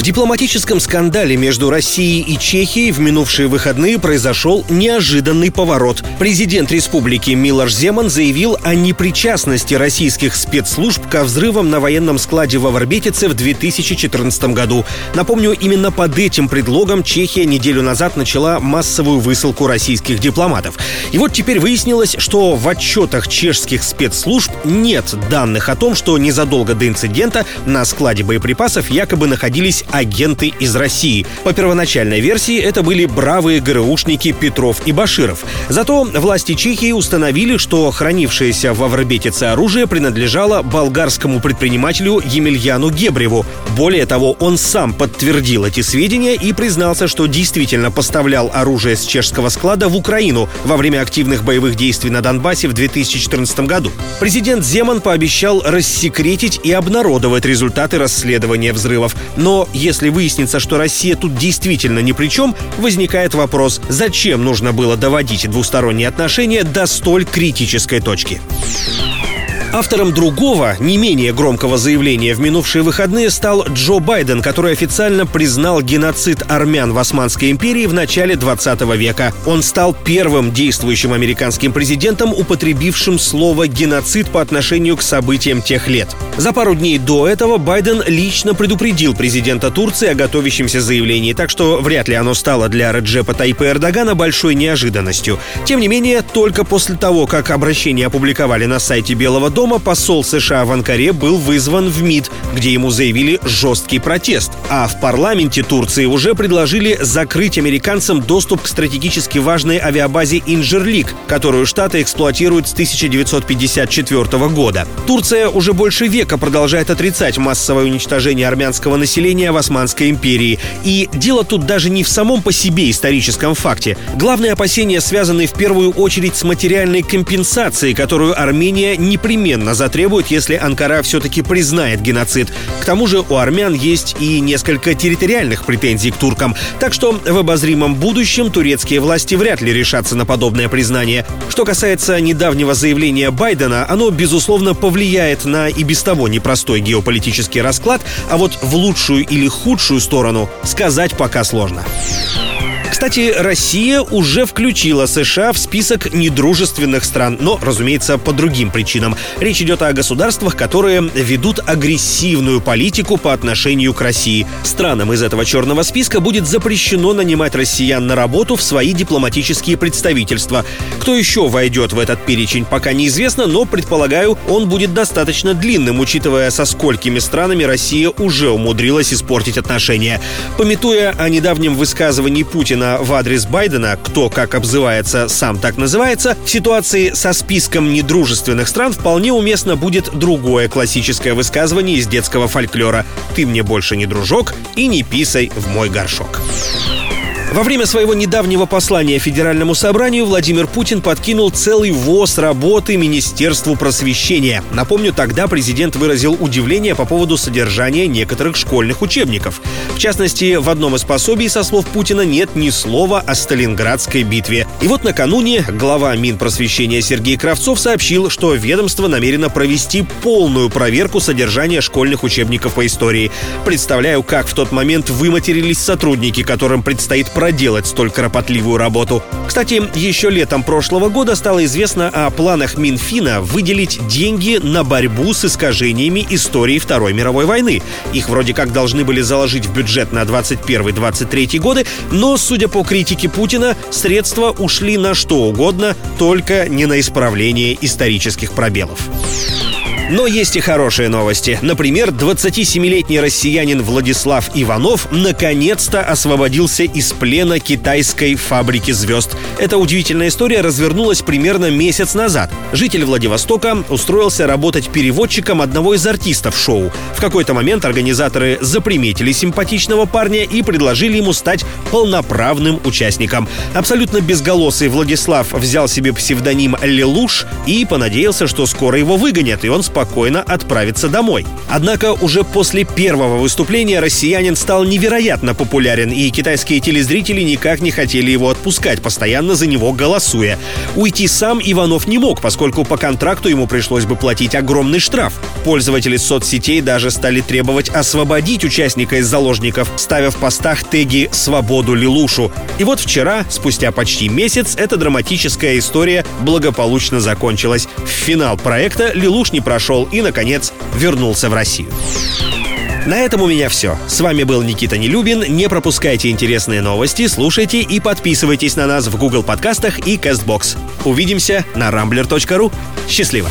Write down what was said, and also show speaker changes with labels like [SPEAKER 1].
[SPEAKER 1] В дипломатическом скандале между Россией и Чехией в минувшие выходные произошел неожиданный поворот. Президент республики Милош Земан заявил о непричастности российских спецслужб ко взрывам на военном складе в Аварбетице в 2014 году. Напомню, именно под этим предлогом Чехия неделю назад начала массовую высылку российских дипломатов. И вот теперь выяснилось, что в отчетах чешских спецслужб нет данных о том, что незадолго до инцидента на складе боеприпасов якобы находились агенты из России. По первоначальной версии это были бравые ГРУшники Петров и Баширов. Зато власти Чехии установили, что хранившееся в Авробетице оружие принадлежало болгарскому предпринимателю Емельяну Гебреву. Более того, он сам подтвердил эти сведения и признался, что действительно поставлял оружие с чешского склада в Украину во время активных боевых действий на Донбассе в 2014 году. Президент Земан пообещал рассекретить и обнародовать результаты расследования взрывов. Но если выяснится, что Россия тут действительно ни при чем, возникает вопрос, зачем нужно было доводить двусторонние отношения до столь критической точки. Автором другого, не менее громкого заявления в минувшие выходные стал Джо Байден, который официально признал геноцид армян в Османской империи в начале 20 века. Он стал первым действующим американским президентом, употребившим слово «геноцид» по отношению к событиям тех лет. За пару дней до этого Байден лично предупредил президента Турции о готовящемся заявлении, так что вряд ли оно стало для Реджепа Тайпа Эрдогана большой неожиданностью. Тем не менее, только после того, как обращение опубликовали на сайте Белого дома, дома посол США в Анкаре был вызван в МИД, где ему заявили жесткий протест. А в парламенте Турции уже предложили закрыть американцам доступ к стратегически важной авиабазе Инжерлик, которую Штаты эксплуатируют с 1954 года. Турция уже больше века продолжает отрицать массовое уничтожение армянского населения в Османской империи. И дело тут даже не в самом по себе историческом факте. Главные опасения связаны в первую очередь с материальной компенсацией, которую Армения непременно непременно затребует, если Анкара все-таки признает геноцид. К тому же у армян есть и несколько территориальных претензий к туркам. Так что в обозримом будущем турецкие власти вряд ли решатся на подобное признание. Что касается недавнего заявления Байдена, оно, безусловно, повлияет на и без того непростой геополитический расклад, а вот в лучшую или худшую сторону сказать пока сложно. Кстати, Россия уже включила США в список недружественных стран, но, разумеется, по другим причинам. Речь идет о государствах, которые ведут агрессивную политику по отношению к России. Странам из этого черного списка будет запрещено нанимать россиян на работу в свои дипломатические представительства. Кто еще войдет в этот перечень, пока неизвестно, но, предполагаю, он будет достаточно длинным, учитывая, со сколькими странами Россия уже умудрилась испортить отношения. Пометуя о недавнем высказывании Путина в адрес Байдена, кто как обзывается, сам так называется, в ситуации со списком недружественных стран вполне уместно будет другое классическое высказывание из детского фольклора «Ты мне больше не дружок и не писай в мой горшок». Во время своего недавнего послания Федеральному собранию Владимир Путин подкинул целый ВОЗ работы Министерству просвещения. Напомню, тогда президент выразил удивление по поводу содержания некоторых школьных учебников. В частности, в одном из пособий, со слов Путина, нет ни слова о Сталинградской битве. И вот накануне глава Минпросвещения Сергей Кравцов сообщил, что ведомство намерено провести полную проверку содержания школьных учебников по истории. Представляю, как в тот момент выматерились сотрудники, которым предстоит проделать столь кропотливую работу. Кстати, еще летом прошлого года стало известно о планах Минфина выделить деньги на борьбу с искажениями истории Второй мировой войны. Их вроде как должны были заложить в бюджет на 21-23 годы, но, судя по критике Путина, средства ушли на что угодно, только не на исправление исторических пробелов. Но есть и хорошие новости. Например, 27-летний россиянин Владислав Иванов наконец-то освободился из плена китайской фабрики звезд. Эта удивительная история развернулась примерно месяц назад. Житель Владивостока устроился работать переводчиком одного из артистов шоу. В какой-то момент организаторы заприметили симпатичного парня и предложили ему стать полноправным участником. Абсолютно безголосый Владислав взял себе псевдоним Лелуш и понадеялся, что скоро его выгонят, и он спокойно спокойно отправиться домой. Однако уже после первого выступления россиянин стал невероятно популярен, и китайские телезрители никак не хотели его отпускать, постоянно за него голосуя. Уйти сам Иванов не мог, поскольку по контракту ему пришлось бы платить огромный штраф. Пользователи соцсетей даже стали требовать освободить участника из заложников, ставя в постах теги «Свободу Лилушу». И вот вчера, спустя почти месяц, эта драматическая история благополучно закончилась. В финал проекта Лилуш не прошел и, наконец, вернулся в Россию. На этом у меня все. С вами был Никита Нелюбин. Не пропускайте интересные новости, слушайте и подписывайтесь на нас в Google подкастах и CastBox. Увидимся на rambler.ru. Счастливо!